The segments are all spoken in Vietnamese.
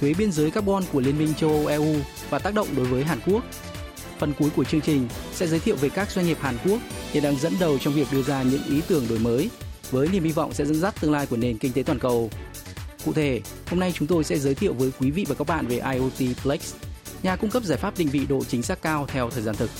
thuế biên giới carbon của Liên minh châu Âu EU và tác động đối với Hàn Quốc. Phần cuối của chương trình sẽ giới thiệu về các doanh nghiệp Hàn Quốc hiện đang dẫn đầu trong việc đưa ra những ý tưởng đổi mới với niềm hy vọng sẽ dẫn dắt tương lai của nền kinh tế toàn cầu. Cụ thể, hôm nay chúng tôi sẽ giới thiệu với quý vị và các bạn về IoT Plex, nhà cung cấp giải pháp định vị độ chính xác cao theo thời gian thực.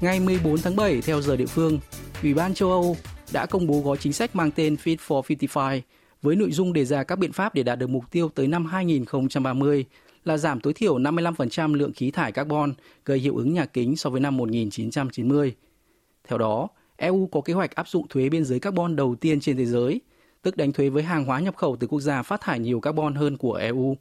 Ngày 14 tháng 7 theo giờ địa phương, Ủy ban châu Âu đã công bố gói chính sách mang tên Fit for 55 với nội dung đề ra các biện pháp để đạt được mục tiêu tới năm 2030 là giảm tối thiểu 55% lượng khí thải carbon gây hiệu ứng nhà kính so với năm 1990. Theo đó, EU có kế hoạch áp dụng thuế biên giới carbon đầu tiên trên thế giới, tức đánh thuế với hàng hóa nhập khẩu từ quốc gia phát thải nhiều carbon hơn của EU.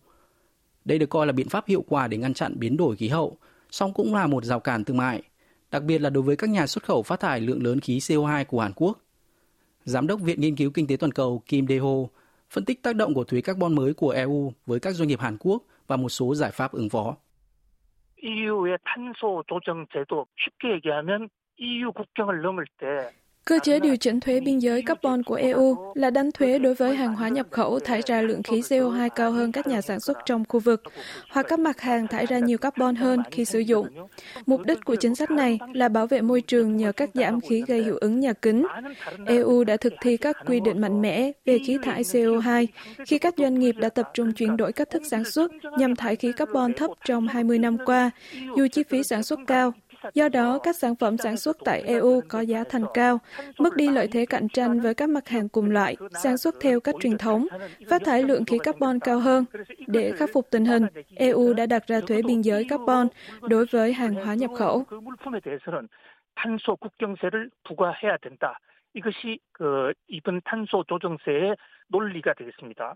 Đây được coi là biện pháp hiệu quả để ngăn chặn biến đổi khí hậu, song cũng là một rào cản thương mại, đặc biệt là đối với các nhà xuất khẩu phát thải lượng lớn khí CO2 của Hàn Quốc. Giám đốc Viện Nghiên cứu Kinh tế Toàn cầu Kim Dae-ho phân tích tác động của thuế carbon mới của EU với các doanh nghiệp Hàn Quốc và một số giải pháp ứng phó. EU의 탄소 조정 제도 쉽게 얘기하면 EU 국경을 넘을 때 Cơ chế điều chỉnh thuế biên giới carbon của EU là đánh thuế đối với hàng hóa nhập khẩu thải ra lượng khí CO2 cao hơn các nhà sản xuất trong khu vực, hoặc các mặt hàng thải ra nhiều carbon hơn khi sử dụng. Mục đích của chính sách này là bảo vệ môi trường nhờ cắt giảm khí gây hiệu ứng nhà kính. EU đã thực thi các quy định mạnh mẽ về khí thải CO2 khi các doanh nghiệp đã tập trung chuyển đổi cách thức sản xuất nhằm thải khí carbon thấp trong 20 năm qua, dù chi phí sản xuất cao Do đó, các sản phẩm sản xuất tại EU có giá thành cao, mất đi lợi thế cạnh tranh với các mặt hàng cùng loại, sản xuất theo cách truyền thống, phát thải lượng khí carbon cao hơn. Để khắc phục tình hình, EU đã đặt ra thuế biên giới carbon đối với hàng hóa nhập khẩu. 탄소 국경세를 부과해야 된다. 이것이 그 이번 탄소 조정세의 논리가 되겠습니다.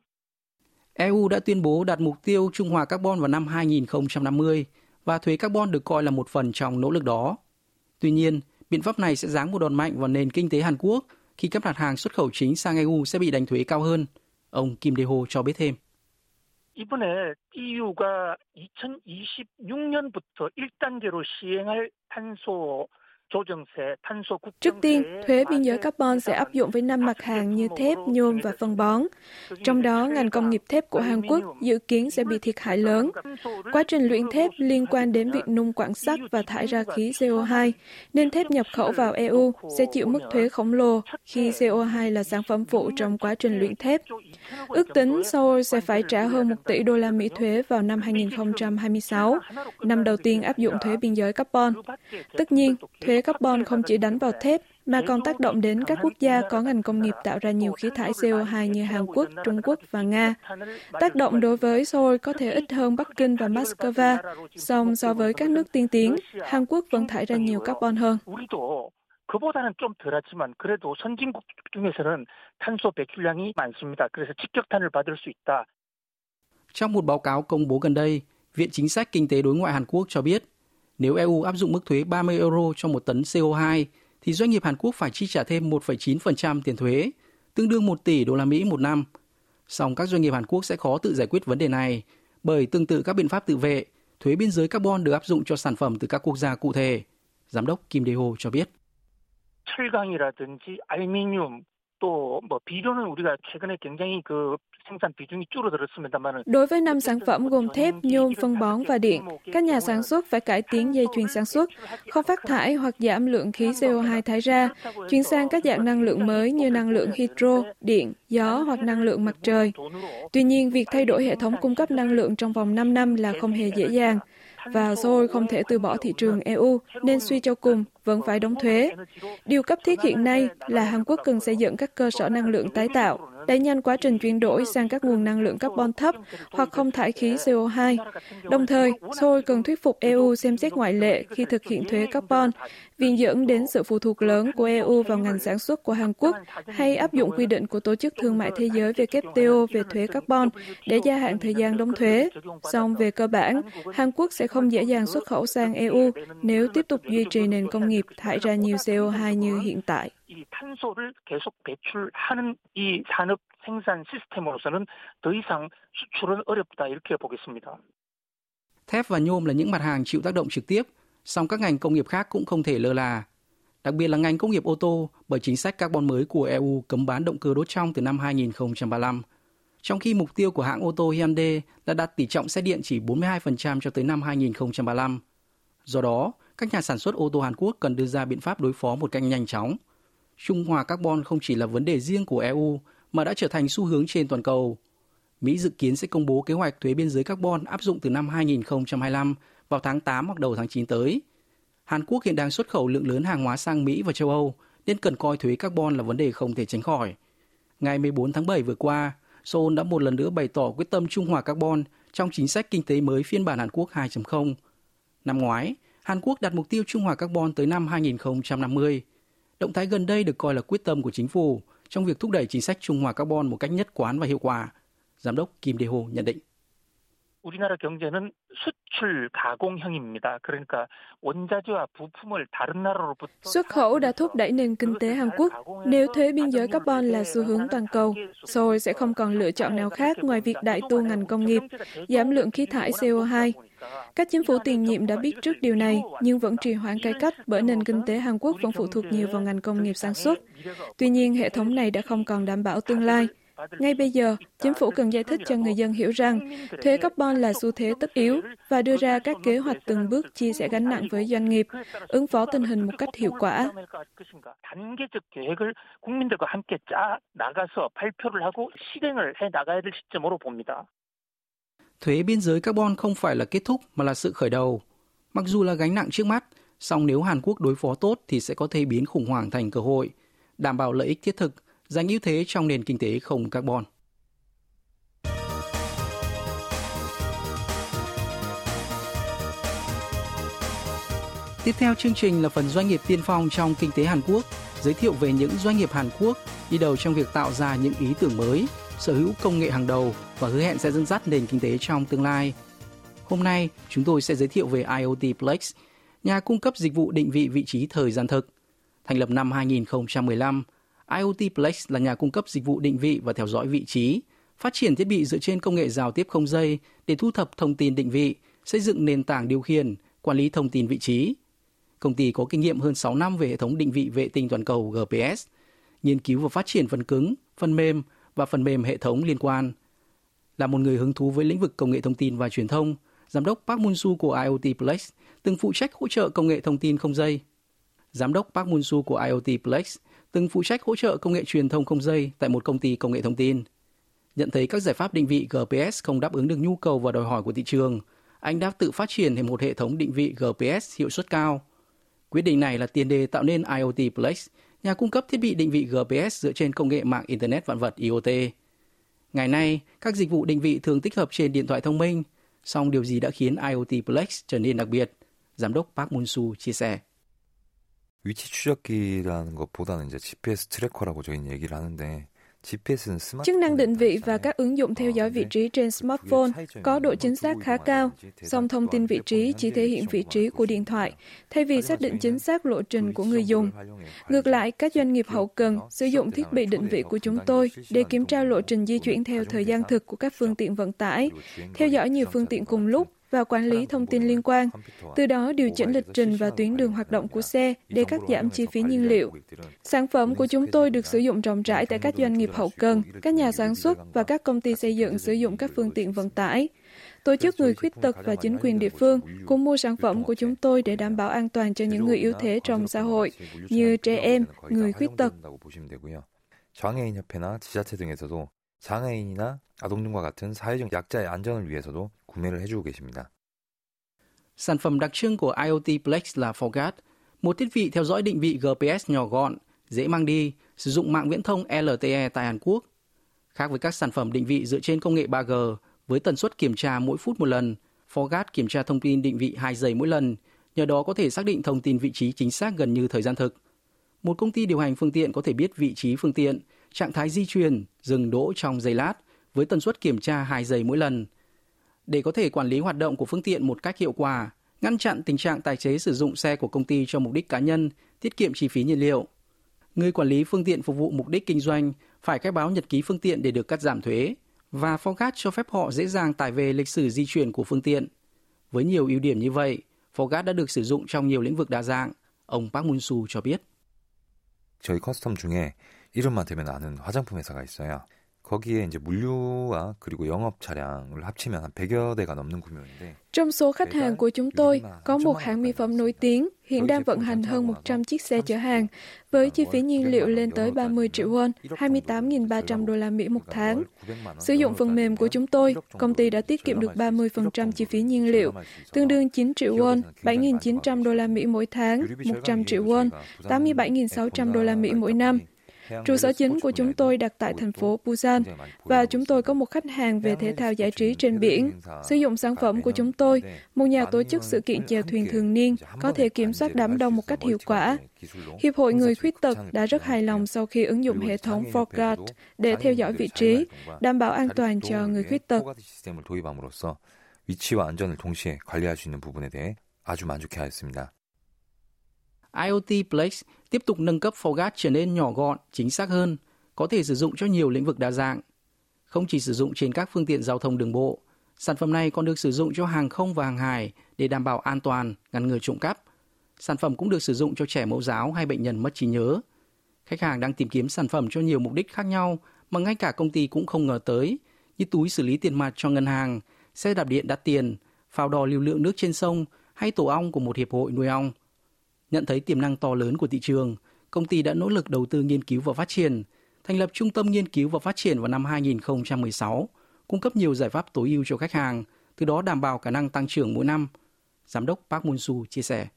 EU đã tuyên bố đặt mục tiêu trung hòa carbon vào năm 2050 và thuế carbon được coi là một phần trong nỗ lực đó. Tuy nhiên, biện pháp này sẽ giáng một đòn mạnh vào nền kinh tế Hàn Quốc khi các mặt hàng xuất khẩu chính sang EU sẽ bị đánh thuế cao hơn. Ông Kim Dae-ho cho biết thêm. 이번에 EU가 2026년부터 1단계로 시행할 탄소 Trước tiên, thuế biên giới carbon sẽ áp dụng với năm mặt hàng như thép, nhôm và phân bón. Trong đó, ngành công nghiệp thép của Hàn Quốc dự kiến sẽ bị thiệt hại lớn. Quá trình luyện thép liên quan đến việc nung quặng sắt và thải ra khí CO2, nên thép nhập khẩu vào EU sẽ chịu mức thuế khổng lồ khi CO2 là sản phẩm phụ trong quá trình luyện thép. Ước tính Seoul sẽ phải trả hơn 1 tỷ đô la Mỹ thuế vào năm 2026, năm đầu tiên áp dụng thuế biên giới carbon. Tất nhiên, thuế carbon không chỉ đánh vào thép mà còn tác động đến các quốc gia có ngành công nghiệp tạo ra nhiều khí thải CO2 như Hàn Quốc, Trung Quốc và Nga. Tác động đối với Seoul có thể ít hơn Bắc Kinh và Moscow, song so với các nước tiên tiến, Hàn Quốc vẫn thải ra nhiều carbon hơn. 그보다는 좀 덜하지만 그래도 선진국 중에서는 탄소 배출량이 많습니다. 그래서 직격탄을 받을 수 있다. Trong một báo cáo công bố gần đây, Viện Chính sách Kinh tế Đối ngoại Hàn Quốc cho biết, nếu EU áp dụng mức thuế 30 euro cho một tấn CO2, thì doanh nghiệp Hàn Quốc phải chi trả thêm 1,9% tiền thuế, tương đương 1 tỷ đô la Mỹ một năm. Song các doanh nghiệp Hàn Quốc sẽ khó tự giải quyết vấn đề này, bởi tương tự các biện pháp tự vệ, thuế biên giới carbon được áp dụng cho sản phẩm từ các quốc gia cụ thể. Giám đốc Kim Dae-ho cho biết. 철강이라든지 알미늄 또뭐 비료는 우리가 최근에 굉장히 그 생산 비중이 줄어들었습니다만은 Đối với năm sản phẩm gồm thép, nhôm, phân bón và điện, các nhà sản xuất phải cải tiến dây chuyền sản xuất, không phát thải hoặc giảm lượng khí CO2 thải ra, chuyển sang các dạng năng lượng mới như năng lượng hydro, điện, gió hoặc năng lượng mặt trời. Tuy nhiên, việc thay đổi hệ thống cung cấp năng lượng trong vòng 5 năm là không hề dễ dàng và Seoul không thể từ bỏ thị trường EU nên suy cho cùng vẫn phải đóng thuế. Điều cấp thiết hiện nay là Hàn Quốc cần xây dựng các cơ sở năng lượng tái tạo, đẩy nhanh quá trình chuyển đổi sang các nguồn năng lượng carbon thấp hoặc không thải khí CO2. Đồng thời, Seoul cần thuyết phục EU xem xét ngoại lệ khi thực hiện thuế carbon, viện dẫn đến sự phụ thuộc lớn của EU vào ngành sản xuất của Hàn Quốc hay áp dụng quy định của Tổ chức Thương mại Thế giới WTO về thuế carbon để gia hạn thời gian đóng thuế. Song về cơ bản, Hàn Quốc sẽ không dễ dàng xuất khẩu sang EU nếu tiếp tục duy trì nền công nghiệp nghiệp thải ra nhiều CO2 như hiện tại. Thép và nhôm là những mặt hàng chịu tác động trực tiếp, song các ngành công nghiệp khác cũng không thể lơ là. Đặc biệt là ngành công nghiệp ô tô bởi chính sách carbon mới của EU cấm bán động cơ đốt trong từ năm 2035 trong khi mục tiêu của hãng ô tô Hyundai là đạt tỷ trọng xe điện chỉ 42% cho tới năm 2035. Do đó, các nhà sản xuất ô tô Hàn Quốc cần đưa ra biện pháp đối phó một cách nhanh chóng. Trung hòa carbon không chỉ là vấn đề riêng của EU mà đã trở thành xu hướng trên toàn cầu. Mỹ dự kiến sẽ công bố kế hoạch thuế biên giới carbon áp dụng từ năm 2025 vào tháng 8 hoặc đầu tháng 9 tới. Hàn Quốc hiện đang xuất khẩu lượng lớn hàng hóa sang Mỹ và châu Âu nên cần coi thuế carbon là vấn đề không thể tránh khỏi. Ngày 14 tháng 7 vừa qua, Seoul đã một lần nữa bày tỏ quyết tâm trung hòa carbon trong chính sách kinh tế mới phiên bản Hàn Quốc 2.0. Năm ngoái, Hàn Quốc đặt mục tiêu trung hòa carbon tới năm 2050. Động thái gần đây được coi là quyết tâm của chính phủ trong việc thúc đẩy chính sách trung hòa carbon một cách nhất quán và hiệu quả. Giám đốc Kim Dae-ho nhận định. 우리나라 경제는 수출 가공형입니다. 그러니까 원자재와 부품을 다른 나라로부터 Xuất khẩu đã thúc đẩy nền kinh tế Hàn Quốc. Nếu thuế biên giới carbon là xu hướng toàn cầu, Seoul sẽ không còn lựa chọn nào khác ngoài việc đại tu ngành công nghiệp, giảm lượng khí thải CO2. các chính phủ tiền nhiệm đã biết trước điều này, nhưng vẫn trì hoãn cải cách bởi nền kinh tế Hàn Quốc vẫn phụ thuộc nhiều vào ngành công nghiệp sản xuất. Tuy nhiên, hệ thống này đã không còn đảm bảo tương lai. Ngay bây giờ, chính phủ cần giải thích cho người dân hiểu rằng thuế carbon là xu thế tất yếu và đưa ra các kế hoạch từng bước chia sẻ gánh nặng với doanh nghiệp, ứng phó tình hình một cách hiệu quả. Thuế biên giới carbon không phải là kết thúc mà là sự khởi đầu. Mặc dù là gánh nặng trước mắt, song nếu Hàn Quốc đối phó tốt thì sẽ có thể biến khủng hoảng thành cơ hội, đảm bảo lợi ích thiết thực giành ưu thế trong nền kinh tế không carbon. Tiếp theo chương trình là phần doanh nghiệp tiên phong trong kinh tế Hàn Quốc, giới thiệu về những doanh nghiệp Hàn Quốc đi đầu trong việc tạo ra những ý tưởng mới, sở hữu công nghệ hàng đầu và hứa hẹn sẽ dẫn dắt nền kinh tế trong tương lai. Hôm nay, chúng tôi sẽ giới thiệu về IoT Plex, nhà cung cấp dịch vụ định vị vị trí thời gian thực. Thành lập năm 2015, IoT Plex là nhà cung cấp dịch vụ định vị và theo dõi vị trí, phát triển thiết bị dựa trên công nghệ giao tiếp không dây để thu thập thông tin định vị, xây dựng nền tảng điều khiển, quản lý thông tin vị trí. Công ty có kinh nghiệm hơn 6 năm về hệ thống định vị vệ tinh toàn cầu GPS, nghiên cứu và phát triển phần cứng, phần mềm và phần mềm hệ thống liên quan. Là một người hứng thú với lĩnh vực công nghệ thông tin và truyền thông, giám đốc Park Moon-su của IoT Plex từng phụ trách hỗ trợ công nghệ thông tin không dây. Giám đốc Park Moon-su của IoT Plex từng phụ trách hỗ trợ công nghệ truyền thông không dây tại một công ty công nghệ thông tin. Nhận thấy các giải pháp định vị GPS không đáp ứng được nhu cầu và đòi hỏi của thị trường, anh đã tự phát triển thêm một hệ thống định vị GPS hiệu suất cao. Quyết định này là tiền đề tạo nên IoT Plex, nhà cung cấp thiết bị định vị GPS dựa trên công nghệ mạng Internet vạn vật IoT. Ngày nay, các dịch vụ định vị thường tích hợp trên điện thoại thông minh, song điều gì đã khiến IoT Plex trở nên đặc biệt? Giám đốc Park Moon-soo chia sẻ. 위치 추적기라는 것보다는 이제 GPS 트래커라고 저희는 얘기를 하는데 Chức năng định vị và các ứng dụng theo dõi vị trí trên smartphone có độ chính xác khá cao, song thông tin vị trí chỉ thể hiện vị trí của điện thoại, thay vì xác định chính xác lộ trình của người dùng. Ngược lại, các doanh nghiệp hậu cần sử dụng thiết bị định vị của chúng tôi để kiểm tra lộ trình di chuyển theo thời gian thực của các phương tiện vận tải, theo dõi nhiều phương tiện cùng lúc và quản lý thông tin liên quan, từ đó điều chỉnh lịch trình và tuyến đường hoạt động của xe để cắt giảm chi phí nhiên liệu. Sản phẩm của chúng tôi được sử dụng rộng rãi tại các doanh nghiệp hậu cần, các nhà sản xuất và các công ty xây dựng sử dụng các phương tiện vận tải. Tổ chức người khuyết tật và chính quyền địa phương cũng mua sản phẩm của chúng tôi để đảm bảo an toàn cho những người yếu thế trong xã hội, như trẻ em, người khuyết tật. 장애인협회나 지자체 등에서도 장애인이나 아동등과 같은 사회적 약자의 안전을 위해서도 구매를 해주고 계십니다. Sản phẩm đặc trưng của IoT Plex là Forgat, một thiết bị theo dõi định vị GPS nhỏ gọn, dễ mang đi, sử dụng mạng viễn thông LTE tại Hàn Quốc. Khác với các sản phẩm định vị dựa trên công nghệ 3G với tần suất kiểm tra mỗi phút một lần, Forgat kiểm tra thông tin định vị 2 giây mỗi lần, nhờ đó có thể xác định thông tin vị trí chính xác gần như thời gian thực. Một công ty điều hành phương tiện có thể biết vị trí phương tiện, trạng thái di chuyển, dừng đỗ trong giây lát với tần suất kiểm tra 2 giây mỗi lần. Để có thể quản lý hoạt động của phương tiện một cách hiệu quả, ngăn chặn tình trạng tài xế sử dụng xe của công ty cho mục đích cá nhân, tiết kiệm chi phí nhiên liệu. Người quản lý phương tiện phục vụ mục đích kinh doanh phải khai báo nhật ký phương tiện để được cắt giảm thuế và Forgat cho phép họ dễ dàng tải về lịch sử di chuyển của phương tiện. Với nhiều ưu điểm như vậy, Forgat đã được sử dụng trong nhiều lĩnh vực đa dạng, ông Park Moon-soo cho biết. 저희 커스텀 중에 이름만 대면 아는 화장품 회사가 있어요. 거기에 이제 물류와 그리고 영업 차량을 합치면 한 100여 대가 넘는 규모인데 Trong số khách hàng của chúng tôi, có một hãng mỹ phẩm nổi tiếng hiện đang vận hành hơn 100 chiếc xe chở hàng, với chi phí nhiên liệu lên tới 30 triệu won, 28.300 đô la Mỹ một tháng. Sử dụng phần mềm của chúng tôi, công ty đã tiết kiệm được 30% chi phí nhiên liệu, tương đương 9 triệu won, 7.900 đô la Mỹ mỗi tháng, 100 triệu won, 87.600 đô la Mỹ mỗi năm. Trụ sở chính của chúng tôi đặt tại thành phố Busan và chúng tôi có một khách hàng về thể thao giải trí trên biển. Sử dụng sản phẩm của chúng tôi, một nhà tổ chức sự kiện chèo thuyền thường niên có thể kiểm soát đám đông một cách hiệu quả. Hiệp hội người khuyết tật đã rất hài lòng sau khi ứng dụng hệ thống Forgat để theo dõi vị trí, đảm bảo an toàn cho người khuyết tật. 위치와 안전을 동시에 관리할 수 있는 부분에 대해 아주 만족해하였습니다. IoT Plex tiếp tục nâng cấp Forgat trở nên nhỏ gọn, chính xác hơn, có thể sử dụng cho nhiều lĩnh vực đa dạng. Không chỉ sử dụng trên các phương tiện giao thông đường bộ, sản phẩm này còn được sử dụng cho hàng không và hàng hải để đảm bảo an toàn, ngăn ngừa trộm cắp. Sản phẩm cũng được sử dụng cho trẻ mẫu giáo hay bệnh nhân mất trí nhớ. Khách hàng đang tìm kiếm sản phẩm cho nhiều mục đích khác nhau mà ngay cả công ty cũng không ngờ tới, như túi xử lý tiền mặt cho ngân hàng, xe đạp điện đắt tiền, phao đo lưu lượng nước trên sông hay tổ ong của một hiệp hội nuôi ong. Nhận thấy tiềm năng to lớn của thị trường, công ty đã nỗ lực đầu tư nghiên cứu và phát triển, thành lập Trung tâm Nghiên cứu và Phát triển vào năm 2016, cung cấp nhiều giải pháp tối ưu cho khách hàng, từ đó đảm bảo khả năng tăng trưởng mỗi năm. Giám đốc Park Moon-soo chia sẻ.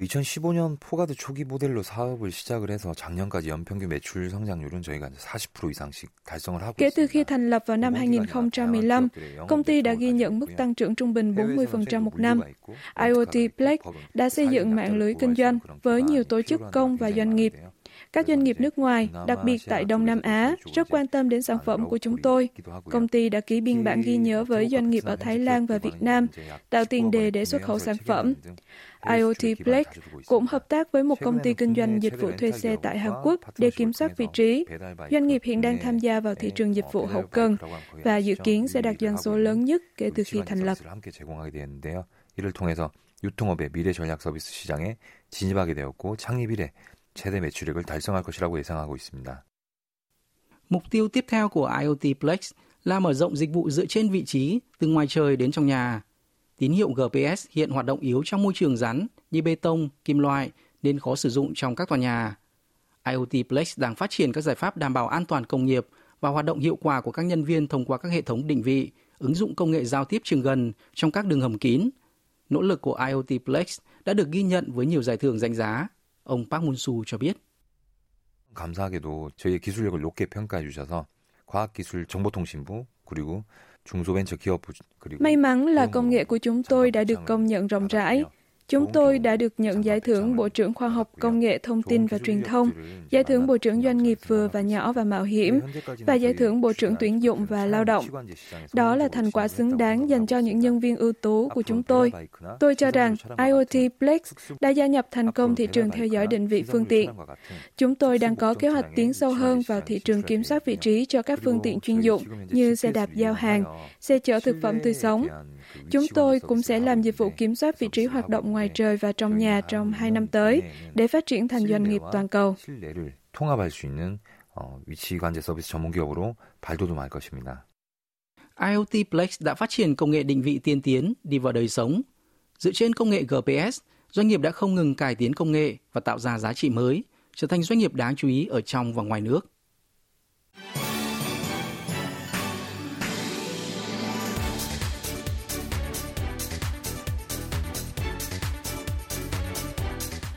2015년 포가드 초기 모델로 사업을 시작을 해서 작년까지 연평균 매출 성장률은 저희가 40% 이상씩 달성을 하고 Kể từ khi thành lập vào năm 2015, công ty đã ghi nhận mức tăng trưởng trung bình 40% một năm. IoT Plex đã xây dựng mạng lưới kinh doanh với nhiều tổ chức công và doanh nghiệp. Các doanh nghiệp nước ngoài, đặc biệt tại Đông Nam Á, rất quan tâm đến sản phẩm của chúng tôi. Công ty đã ký biên bản ghi nhớ với doanh nghiệp ở Thái Lan và Việt Nam, tạo tiền đề để xuất khẩu sản phẩm. IoT Plex cũng hợp tác với một công ty kinh doanh dịch vụ thuê xe tại Hàn Quốc để kiểm soát vị trí. Doanh nghiệp hiện đang tham gia vào thị trường dịch vụ hậu cần và dự kiến sẽ đạt doanh số lớn nhất kể từ khi thành lập. 이를 통해서 유통업의 미래 전략 서비스 시장에 진입하게 되었고 창립 이래 최대 매출액을 달성할 것이라고 예상하고 있습니다. Mục tiêu tiếp theo của IoT Plex là mở rộng dịch vụ dựa trên vị trí từ ngoài trời đến trong nhà. Tín hiệu GPS hiện hoạt động yếu trong môi trường rắn như bê tông, kim loại nên khó sử dụng trong các tòa nhà. IoT Plex đang phát triển các giải pháp đảm bảo an toàn công nghiệp và hoạt động hiệu quả của các nhân viên thông qua các hệ thống định vị, ứng dụng công nghệ giao tiếp trường gần trong các đường hầm kín. Nỗ lực của IoT Plex đã được ghi nhận với nhiều giải thưởng danh giá. Ông Park Moon-soo cho biết. 감사하게도 저희의 기술력을 높게 평가해 주셔서 과학기술 정보통신부 그리고 중소벤처기업 그리고 May mắn là công nghệ của chúng tôi đã được công nhận rộng rãi. Chúng tôi đã được nhận giải thưởng Bộ trưởng Khoa học Công nghệ Thông tin và Truyền thông, giải thưởng Bộ trưởng Doanh nghiệp vừa và nhỏ và mạo hiểm, và giải thưởng Bộ trưởng Tuyển dụng và Lao động. Đó là thành quả xứng đáng dành cho những nhân viên ưu tú của chúng tôi. Tôi cho rằng IoT Plex đã gia nhập thành công thị trường theo dõi định vị phương tiện. Chúng tôi đang có kế hoạch tiến sâu hơn vào thị trường kiểm soát vị trí cho các phương tiện chuyên dụng như xe đạp giao hàng, xe chở thực phẩm tươi sống. Chúng tôi cũng sẽ làm dịch vụ kiểm soát vị trí hoạt động ngoài trời và trong nhà trong hai năm tới để phát triển thành doanh nghiệp toàn cầu. 통합할 수 있는 위치 관제 서비스 전문 기업으로 발돋움할 것입니다. IoT Plex đã phát triển công nghệ định vị tiên tiến đi vào đời sống. Dựa trên công nghệ GPS, doanh nghiệp đã không ngừng cải tiến công nghệ và tạo ra giá trị mới, trở thành doanh nghiệp đáng chú ý ở trong và ngoài nước.